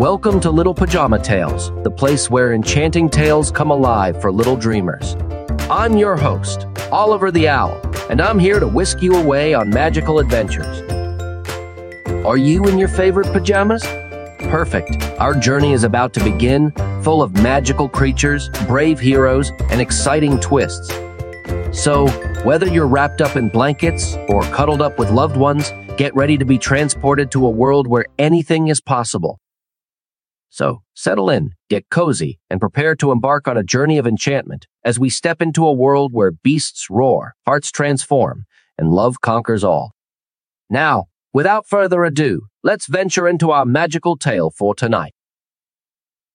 Welcome to Little Pajama Tales, the place where enchanting tales come alive for little dreamers. I'm your host, Oliver the Owl, and I'm here to whisk you away on magical adventures. Are you in your favorite pajamas? Perfect. Our journey is about to begin, full of magical creatures, brave heroes, and exciting twists. So, whether you're wrapped up in blankets or cuddled up with loved ones, get ready to be transported to a world where anything is possible. So, settle in, get cozy, and prepare to embark on a journey of enchantment as we step into a world where beasts roar, hearts transform, and love conquers all. Now, without further ado, let's venture into our magical tale for tonight.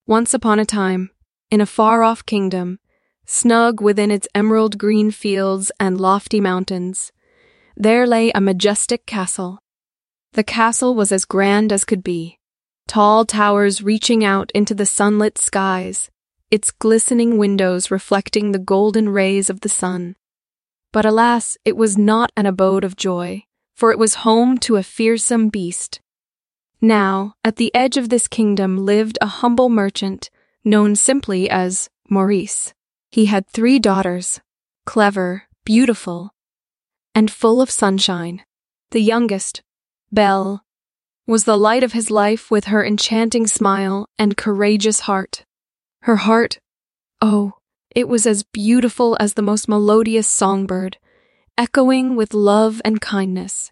Once upon a time, in a far off kingdom, snug within its emerald green fields and lofty mountains, there lay a majestic castle. The castle was as grand as could be, tall towers reaching out into the sunlit skies, its glistening windows reflecting the golden rays of the sun. But alas, it was not an abode of joy, for it was home to a fearsome beast. Now, at the edge of this kingdom lived a humble merchant known simply as Maurice. He had three daughters, clever, beautiful, and full of sunshine. The youngest, Belle, was the light of his life with her enchanting smile and courageous heart. Her heart, oh, it was as beautiful as the most melodious songbird, echoing with love and kindness.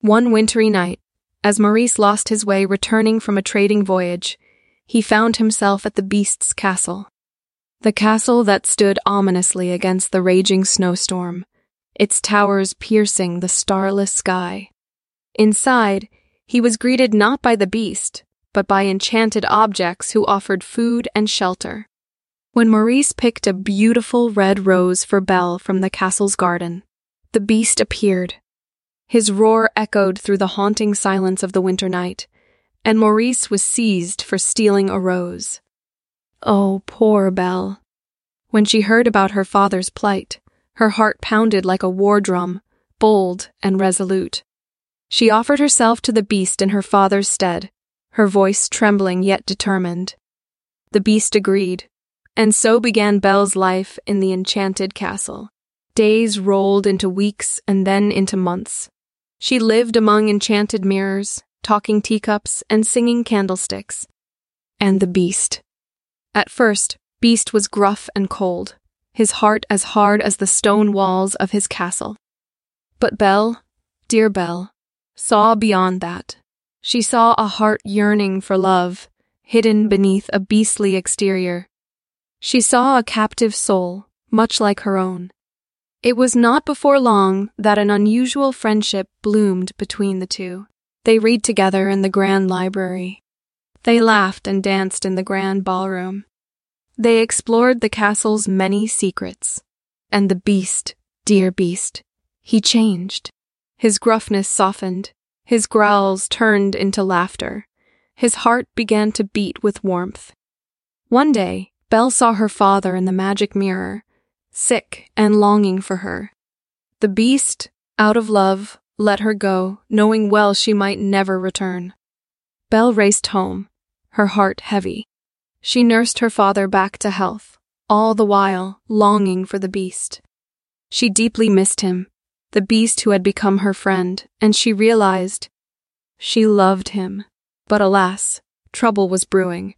One wintry night, as Maurice lost his way returning from a trading voyage, he found himself at the beast's castle. The castle that stood ominously against the raging snowstorm, its towers piercing the starless sky. Inside, he was greeted not by the beast, but by enchanted objects who offered food and shelter. When Maurice picked a beautiful red rose for Belle from the castle's garden, the beast appeared. His roar echoed through the haunting silence of the winter night, and Maurice was seized for stealing a rose. Oh, poor Belle. When she heard about her father's plight, her heart pounded like a war drum, bold and resolute. She offered herself to the beast in her father's stead, her voice trembling yet determined. The beast agreed, and so began Belle's life in the enchanted castle. Days rolled into weeks and then into months. She lived among enchanted mirrors, talking teacups, and singing candlesticks. And the beast. At first, Beast was gruff and cold, his heart as hard as the stone walls of his castle. But Belle, dear Belle, saw beyond that. She saw a heart yearning for love, hidden beneath a beastly exterior. She saw a captive soul, much like her own. It was not before long that an unusual friendship bloomed between the two. They read together in the grand library. They laughed and danced in the grand ballroom. They explored the castle's many secrets. And the beast, dear beast, he changed. His gruffness softened, his growls turned into laughter. His heart began to beat with warmth. One day, Belle saw her father in the magic mirror, sick and longing for her. The beast, out of love, let her go, knowing well she might never return. Belle raced home, her heart heavy. She nursed her father back to health, all the while longing for the beast. She deeply missed him, the beast who had become her friend, and she realized she loved him. But alas, trouble was brewing.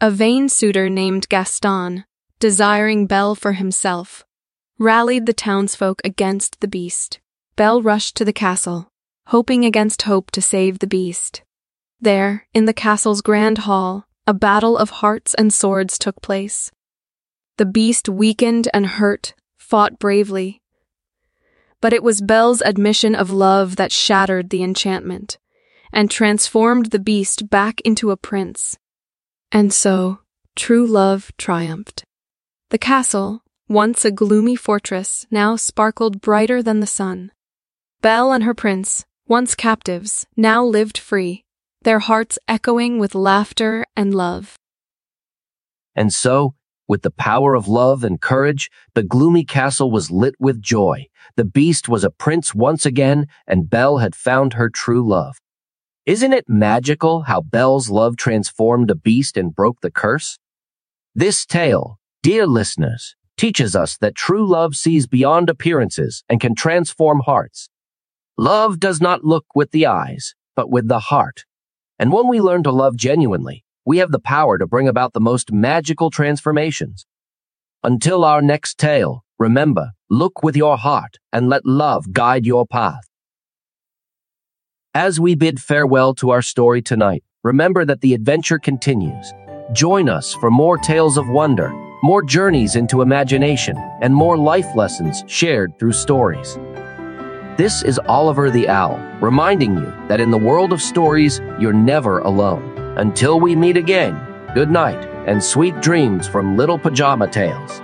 A vain suitor named Gaston, desiring Belle for himself, rallied the townsfolk against the beast. Belle rushed to the castle, hoping against hope to save the beast. There, in the castle's grand hall, a battle of hearts and swords took place. The beast, weakened and hurt, fought bravely, but it was Belle's admission of love that shattered the enchantment and transformed the beast back into a prince. And so, true love triumphed. The castle, once a gloomy fortress, now sparkled brighter than the sun. Belle and her prince, once captives, now lived free, their hearts echoing with laughter and love. And so, with the power of love and courage, the gloomy castle was lit with joy. The beast was a prince once again, and Belle had found her true love. Isn't it magical how Belle's love transformed a beast and broke the curse? This tale, dear listeners, teaches us that true love sees beyond appearances and can transform hearts. Love does not look with the eyes, but with the heart. And when we learn to love genuinely, we have the power to bring about the most magical transformations. Until our next tale, remember, look with your heart and let love guide your path. As we bid farewell to our story tonight, remember that the adventure continues. Join us for more tales of wonder, more journeys into imagination, and more life lessons shared through stories. This is Oliver the Owl, reminding you that in the world of stories, you're never alone. Until we meet again, good night and sweet dreams from Little Pajama Tales.